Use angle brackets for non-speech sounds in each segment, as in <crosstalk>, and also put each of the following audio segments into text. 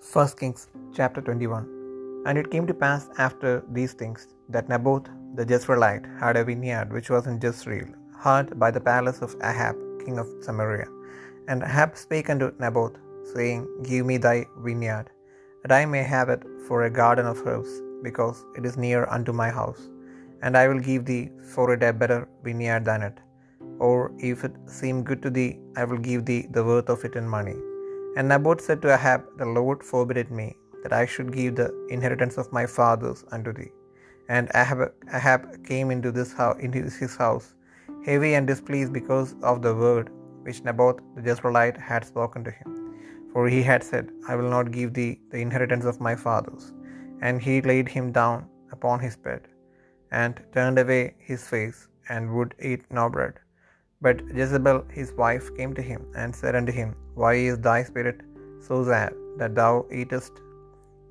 1 Kings chapter 21 And it came to pass after these things that Naboth the Jezreelite had a vineyard which was in Jezreel, hard by the palace of Ahab king of Samaria. And Ahab spake unto Naboth, saying, Give me thy vineyard, that I may have it for a garden of herbs, because it is near unto my house. And I will give thee for it a better vineyard than it. Or if it seem good to thee, I will give thee the worth of it in money. And Naboth said to Ahab, The Lord forbid me, that I should give the inheritance of my fathers unto thee. And Ahab, Ahab came into, this house, into his house, heavy and displeased because of the word which Naboth the Jezreelite had spoken to him. For he had said, I will not give thee the inheritance of my fathers. And he laid him down upon his bed, and turned away his face, and would eat no bread. But Jezebel his wife came to him, and said unto him, Why is thy spirit so sad, that thou eatest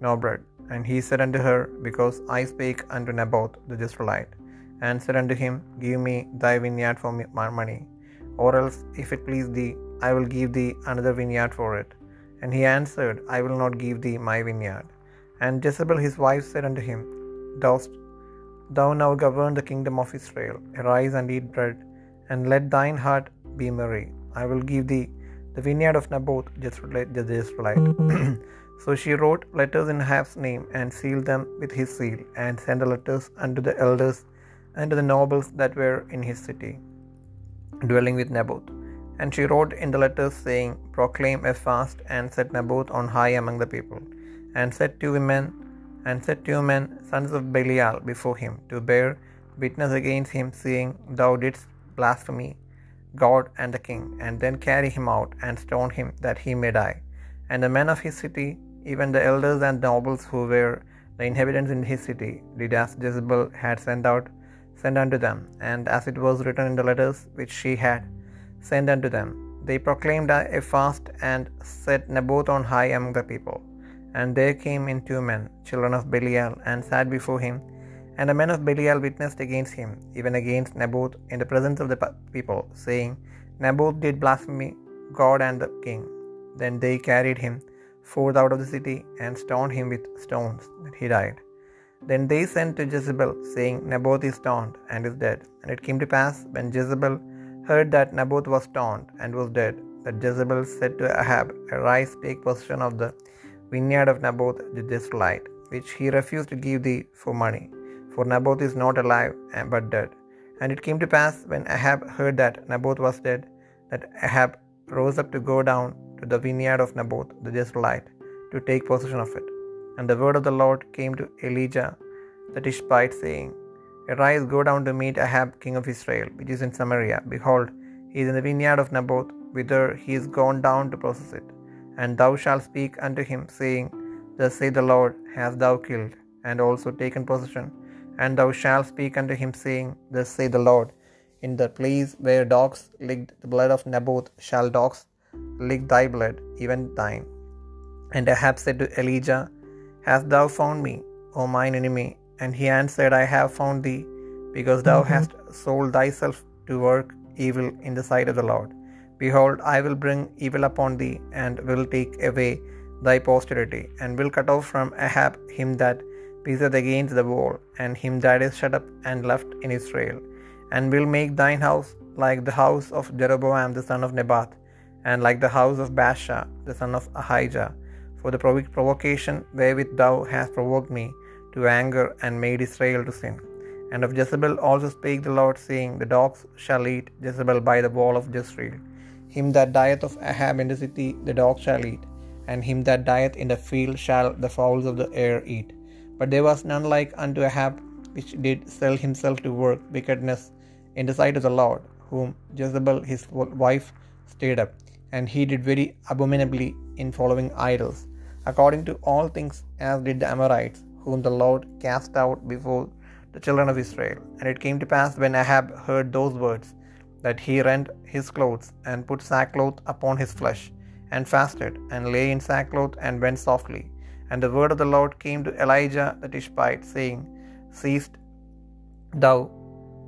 no bread? And he said unto her, Because I spake unto Naboth the Jezreelite, and said unto him, Give me thy vineyard for my money, or else, if it please thee, I will give thee another vineyard for it. And he answered, I will not give thee my vineyard. And Jezebel his wife said unto him, Dost thou now govern the kingdom of Israel? Arise and eat bread and let thine heart be merry. I will give thee the vineyard of Naboth the Jezreelite. <clears throat> so she wrote letters in Ahab's name and sealed them with his seal, and sent the letters unto the elders and to the nobles that were in his city, dwelling with Naboth. And she wrote in the letters, saying, Proclaim a fast, and set Naboth on high among the people, and set two women, and set two men, sons of Belial, before him, to bear witness against him, saying, Thou didst blasphemy God and the king, and then carry him out and stone him that he may die. And the men of his city, even the elders and nobles who were the inhabitants in his city, did as Jezebel had sent out, sent unto them, and as it was written in the letters which she had sent unto them. They proclaimed a fast and set Naboth on high among the people. And there came in two men, children of Belial, and sat before him and the men of Belial witnessed against him, even against Naboth, in the presence of the people, saying, Naboth did blaspheme God and the king. Then they carried him forth out of the city and stoned him with stones, that he died. Then they sent to Jezebel, saying, Naboth is stoned and is dead. And it came to pass, when Jezebel heard that Naboth was stoned and was dead, that Jezebel said to Ahab, Arise, take possession of the vineyard of Naboth the Jezreelite, which he refused to give thee for money for Naboth is not alive eh, but dead. And it came to pass when Ahab heard that Naboth was dead, that Ahab rose up to go down to the vineyard of Naboth the Jezreelite to take possession of it. And the word of the Lord came to Elijah the Tishbite, saying, Arise, go down to meet Ahab king of Israel, which is in Samaria. Behold, he is in the vineyard of Naboth, whither he is gone down to possess it. And thou shalt speak unto him, saying, Thus saith the Lord, Hast thou killed, and also taken possession? And thou shalt speak unto him, saying, Thus saith the Lord, In the place where dogs licked the blood of Naboth, shall dogs lick thy blood, even thine. And Ahab said to Elijah, Hast thou found me, O mine enemy? And he answered, I have found thee, because thou mm-hmm. hast sold thyself to work evil in the sight of the Lord. Behold, I will bring evil upon thee, and will take away thy posterity, and will cut off from Ahab him that Peace against the wall, and him that is shut up and left in Israel, and will make thine house like the house of Jeroboam the son of Nebat, and like the house of Baasha the son of Ahijah, for the provocation wherewith thou hast provoked me to anger and made Israel to sin. And of Jezebel also spake the Lord, saying, The dogs shall eat Jezebel by the wall of Jezreel. Him that dieth of Ahab in the city the dogs shall eat, and him that dieth in the field shall the fowls of the air eat. But there was none like unto Ahab, which did sell himself to work wickedness in the sight of the Lord, whom Jezebel his wife stirred up, and he did very abominably in following idols, according to all things as did the Amorites, whom the Lord cast out before the children of Israel. And it came to pass when Ahab heard those words, that he rent his clothes, and put sackcloth upon his flesh, and fasted, and lay in sackcloth, and went softly. And the word of the Lord came to Elijah the Tishbite, saying, Seest thou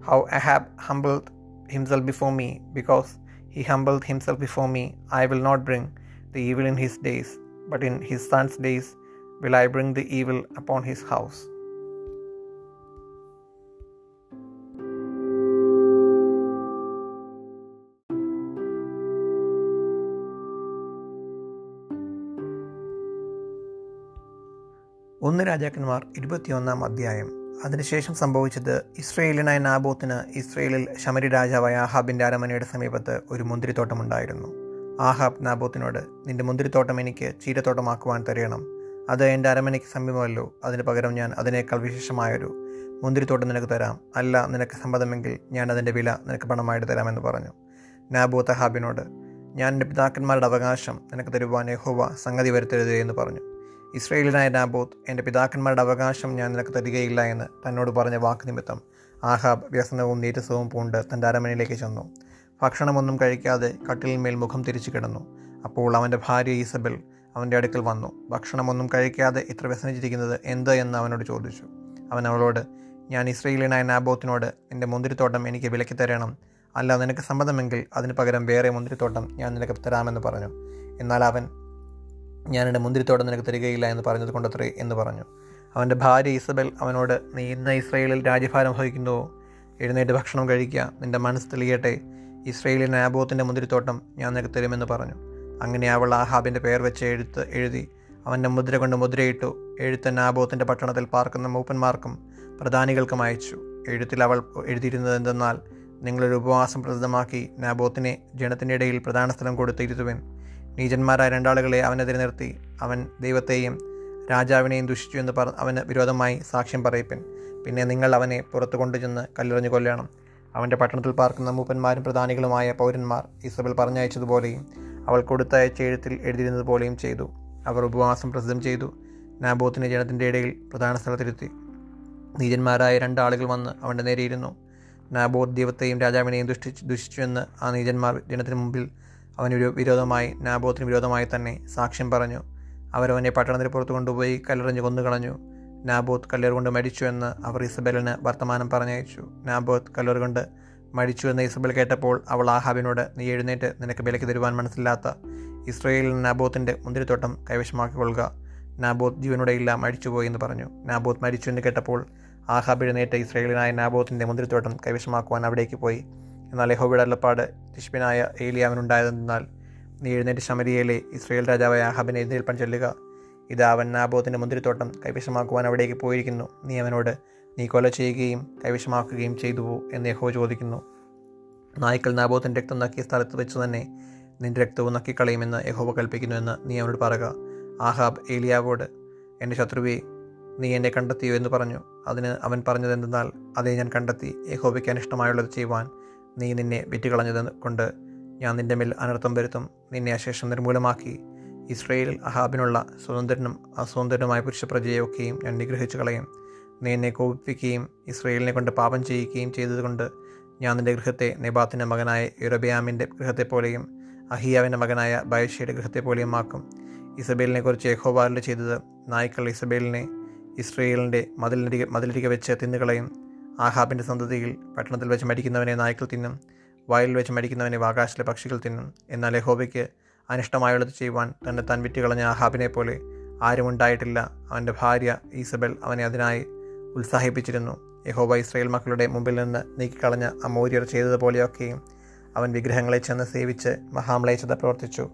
how Ahab humbled himself before me? Because he humbled himself before me, I will not bring the evil in his days, but in his son's days will I bring the evil upon his house. ഒന്ന് രാജാക്കന്മാർ ഇരുപത്തിയൊന്നാം അധ്യായം. അതിനുശേഷം സംഭവിച്ചത് ഇസ്രയേലിനായ നാബോത്തിന് ഇസ്രയേലിൽ ശമരി രാജാവായ ആഹാബിന്റെ അരമനയുടെ സമീപത്ത് ഒരു മുന്തിരിത്തോട്ടമുണ്ടായിരുന്നു. ആഹാബ് നാബോത്തിനോട് നിന്റെ മുന്തിരിത്തോട്ടം എനിക്ക് ചീരത്തോട്ടമാക്കുവാൻ തരയണം അത് എന്റെ അരമനയ്ക്ക് സമീപമല്ലോ. അതിന് പകരം ഞാൻ അതിനേക്കാൾ വിശേഷമായൊരു മുന്തിരിത്തോട്ടം നിനക്ക് തരാം. അല്ല നിനക്ക് സമ്മതമെങ്കിൽ ഞാൻ അതിന്റെ വില നിനക്ക് പണമായിട്ട് തരാമെന്ന് പറഞ്ഞു. നാബോത്ത് അഹാബിനോട് ഞാൻ എന്റെ പിതാക്കന്മാരുടെ അവകാശം നിനക്ക് തരുവാൻ യഹോവ സംഗതി വരുത്തരുത് എന്ന് പറഞ്ഞു. ഇസ്രയേലിനായ നാബോത്ത് എന്റെ പിതാക്കന്മാരുടെ അവകാശം ഞാൻ നിനക്ക് തരികയില്ല എന്ന് തന്നോട് പറഞ്ഞ വാക്ക് നിമിത്തം ആഹാബ് വ്യസനവും നീരസവും പൂണ്ട് തന്റെ അരമനയിലേക്ക് ചെന്നു. ഭക്ഷണമൊന്നും കഴിക്കാതെ കട്ടിലിന്മേൽ മുഖം തിരിച്ചു കിടന്നു. അപ്പോൾ അവന്റെ ഭാര്യ ഈസബൽ അവന്റെ അടുക്കൽ വന്നു. ഭക്ഷണമൊന്നും കഴിക്കാതെ ഇത്ര വ്യസനിച്ചിരിക്കുന്നത് എന്ത്? എന്ന് അവനോട് ചോദിച്ചു. അവൻ അവളോട് ഞാൻ ഇസ്രയേലിനായ നാബോത്തിനോട് എന്റെ മുന്തിരിത്തോട്ടം എനിക്ക് വിലക്കി തരണം. അല്ല നിനക്ക് സമ്മതമെങ്കിൽ അതിന് പകരം വേറെ മുന്തിരിത്തോട്ടം ഞാൻ നിനക്ക് തരാമെന്ന് പറഞ്ഞു. എന്നാൽ അവൻ ഞാൻ എന്റെ മുന്തിരിത്തോട്ടം നിനക്ക് തരികയില്ല എന്ന് പറഞ്ഞത് കൊണ്ടത്രേ എന്ന് പറഞ്ഞു. അവന്റെ ഭാര്യ ഇസബൽ അവനോട് നീ ഇന്ന് ഇസ്രയേലിൽ രാജ്യഭാരം വഹിക്കുന്നുവോ എഴുന്നേറ്റ് ഭക്ഷണം കഴിക്കുക. നിന്റെ മനസ്സ് തെളിയട്ടെ. ഇസ്രയേലിൽ ആബോത്തിന്റെ മുന്തിരിത്തോട്ടം ഞാൻ നിനക്ക് തരുമെന്ന് പറഞ്ഞു. അങ്ങനെ അവൾ ആഹാബിന്റെ പേർ വെച്ച് എഴുത്ത് എഴുതി അവന്റെ മുദ്ര കൊണ്ട് മുദ്രയിട്ടു എഴുത്ത് നാബോത്തിന്റെ പട്ടണത്തിൽ പാർക്കുന്ന മൂപ്പന്മാർക്കും പ്രധാനികൾക്കും അയച്ചു. എഴുത്തിൽ അവൾ എഴുതിയിരുന്നത് എന്തെന്നാൽ നിങ്ങളൊരു ഉപവാസം പ്രസിദ്ധമാക്കി നാബോത്തിനെ ജനത്തിന്റെ ഇടയിൽ പ്രധാന സ്ഥലം കൊടുത്തിരുത്തുവൻ നീചന്മാരായ രണ്ടാളുകളെ അവനെതിരെ നിർത്തി അവൻ ദൈവത്തെയും രാജാവിനെയും ദുഷിച്ചു എന്ന് പറ അവന് വിരോധമായി സാക്ഷ്യം പറയിപ്പൻ. പിന്നെ നിങ്ങൾ അവനെ പുറത്തു കൊണ്ടുചെന്ന് കല്ലെറിഞ്ഞു കൊല്ലണം. അവന്റെ പട്ടണത്തിൽ പാർക്കുന്ന മൂപ്പന്മാരും പ്രധാനികളുമായ പൗരന്മാർ ഇസബൽ പറഞ്ഞയച്ചതുപോലെയും അവൾ കൊടുത്തയച്ച എഴുത്തിൽ എഴുതിയിരുന്നത് പോലെയും ചെയ്തു. അവർ ഉപവാസം പ്രസിദ്ധം ചെയ്തു. നാബോത്തിനെ ജനത്തിന്റെ ഇടയിൽ പ്രധാന സ്ഥലത്തിരുത്തി. നീചന്മാരായ രണ്ടാളുകൾ വന്ന് അവന്റെ നേരെയിരുന്നു നാബോത്ത് ദൈവത്തെയും രാജാവിനെയും ദുഷിച്ചു എന്ന് ആ നീചന്മാർ ജനത്തിന് മുമ്പിൽ അവന് വിരോധമായി നാബോത്തിന് വിരോധമായി തന്നെ സാക്ഷ്യം പറഞ്ഞു. അവരവനെ പട്ടണത്തിന് പുറത്തു കൊണ്ടുപോയി കല്ലെറിഞ്ഞ് കൊന്നുകളഞ്ഞു. നാബോത്ത് കല്ലേർ കൊണ്ട് മരിച്ചു എന്ന് അവർ ഇസബലിന് വർത്തമാനം പറഞ്ഞയച്ചു. നാബോത്ത് കല്ലേർ കൊണ്ട് മരിച്ചു എന്ന് ഇസബൽ കേട്ടപ്പോൾ അവൾ ആഹാബിനോട് നീ എഴുന്നേറ്റ് നിനക്ക് വിലക്ക് തരുവാൻ മനസ്സില്ലാത്ത ഇസ്രയേലിൽ നാബോത്തിന്റെ മുന്തിരിത്തോട്ടം കൈവശമാക്കിക്കൊള്ളുക. നാബോത്ത് ജീവനോടെ ഇല്ല മരിച്ചുപോയി എന്ന് പറഞ്ഞു. നാബോത്ത് മരിച്ചു എന്ന് കേട്ടപ്പോൾ ആഹാബ് എഴുന്നേറ്റ് ഇസ്രയേലിനായ നാബോത്തിന്റെ മുന്തിരിത്തോട്ടം കൈവശമാക്കുവാൻ അവിടേക്ക് പോയി. എന്നാൽ യഹോബയുടെ അല്ലപ്പാട് തിഷ്പിനായ ഏലിയാവിനുണ്ടായതെന്നാൽ നീ എഴുന്നേറ്റ് ശമരിയയിലെ ഇസ്രയേൽ രാജാവായ അഹബിനെ എഴുന്നേൽപ്പാൻ ചെല്ലുക. ഇത് അവൻ നാബോത്തിന്റെ മുന്തിരിത്തോട്ടം കൈവശമാക്കുവാൻ അവിടേക്ക് പോയിരിക്കുന്നു. നീ അവനോട് നീ കൊല ചെയ്യുകയും കൈവശമാക്കുകയും ചെയ്തു എന്ന് യഹോ ചോദിക്കുന്നു. നായ്ക്കൾ നാബോത്തിന്റെ രക്തം നക്കിയ സ്ഥലത്ത് വെച്ച് തന്നെ നിന്റെ രക്തവും നക്കിക്കളയുമെന്ന് യഹോവ കൽപ്പിക്കുന്നു എന്ന് നീ അവനോട് പറയുക ആഹാബ് ഏലിയാവോട് എന്റെ ശത്രുവെ നീ എന്നെ കണ്ടെത്തിയോ? എന്ന് പറഞ്ഞു. അതിന് അവൻ പറഞ്ഞത് എന്തെന്നാൽ അതേ ഞാൻ കണ്ടെത്തി. യഹോവയ്ക്ക് അനിഷ്ടമായുള്ളത് ചെയ്യുവാൻ നീ നിന്നെ വിറ്റുകളഞ്ഞത് കൊണ്ട് ഞാൻ നിന്റെ മേൽ അനർത്ഥം വരുത്തും. നിന്നെ അശേഷം നിർമൂലമാക്കി ഇസ്രയേലിൽ അഹാബിനുള്ള സ്വതന്ത്രനും അസ്വതന്ത്രനുമായ പുരുഷപ്രജയൊക്കെയും ഞാൻ നിഗ്രഹിച്ചു കളയും. നീ എന്നെ കോപിപ്പിക്കുകയും ഇസ്രയേലിനെ കൊണ്ട് പാപം ചെയ്യിക്കുകയും ചെയ്തതുകൊണ്ട് ഞാൻ നിന്റെ ഗൃഹത്തെ നെബാത്തിന്റെ മകനായ യുറബിയാമിന്റെ ഗൃഹത്തെപ്പോലെയും അഹിയാവിന്റെ മകനായ ബയഷയുടെ ഗൃഹത്തെപ്പോലെയും ആക്കും. ഇസബേലിനെക്കുറിച്ച് കുറിച്ച് യഹോബാറിൽ ചെയ്തത് നായ്ക്കൾ ഇസബേലിനെ ഇസ്രയേലിന്റെ മതിലിനരികെ മതിലരികെ വെച്ച് തിന്നുകളയും. ആഹാബിന്റെ സന്തതിയിൽ പട്ടണത്തിൽ വെച്ച് മരിക്കുന്നവനെ നായ്ക്കൾ തിന്നും വയലിൽ വെച്ച് മരിക്കുന്നവനെ ആകാശത്തിലെ പക്ഷികൾ തിന്നും. എന്നാൽ യഹോബയ്ക്ക് അനിഷ്ടമായുള്ളത് ചെയ്യുവാൻ തന്നെ താൻ വിറ്റുകളഞ്ഞ ആഹാബിനെ പോലെ ആരും ഉണ്ടായിട്ടില്ല. അവന്റെ ഭാര്യ ഈസബൽ അവനെ അതിനായി ഉത്സാഹിപ്പിച്ചിരുന്നു. യഹോബ ഇസ്രയേൽ മക്കളുടെ മുമ്പിൽ നിന്ന് നീക്കിക്കളഞ്ഞ അമൂര്യർ ചെയ്തതുപോലെയൊക്കെയും അവൻ വിഗ്രഹങ്ങളെ ചെന്ന് സേവിച്ച് മഹാമ്ലേച്ഛത പ്രവർത്തിച്ചു.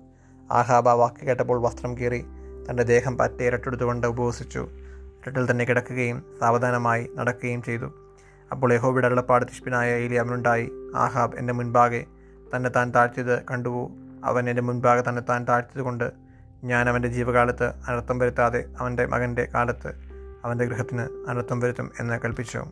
ആഹാബ വാക്ക് കേട്ടപ്പോൾ വസ്ത്രം കീറി തന്റെ ദേഹം പറ്റേ ഇരട്ടെടുത്തുകൊണ്ട് ഉപവസിച്ചു. ഇരട്ടിൽ തന്നെ കിടക്കുകയും സാവധാനമായി നടക്കുകയും ചെയ്തു. അപ്പോൾ യഹോബിയുടെ അരുളപ്പാട് തിഷ്പിനായ ഏലി അവനുണ്ടായി ആഹാബ് എന്റെ മുൻപാകെ തന്നെ താൻ താഴ്ത്തിയത് കണ്ടുവോ? അവൻ എന്റെ മുൻപാകെ തന്നെ താൻ താഴ്ത്തിയതുകൊണ്ട് ഞാൻ അവന്റെ ജീവകാലത്ത് അനർത്ഥം വരുത്താതെ അവന്റെ മകന്റെ കാലത്ത് അവന്റെ ഗൃഹത്തിന് അനർത്ഥം വരുത്തും എന്ന് കൽപ്പിച്ചു.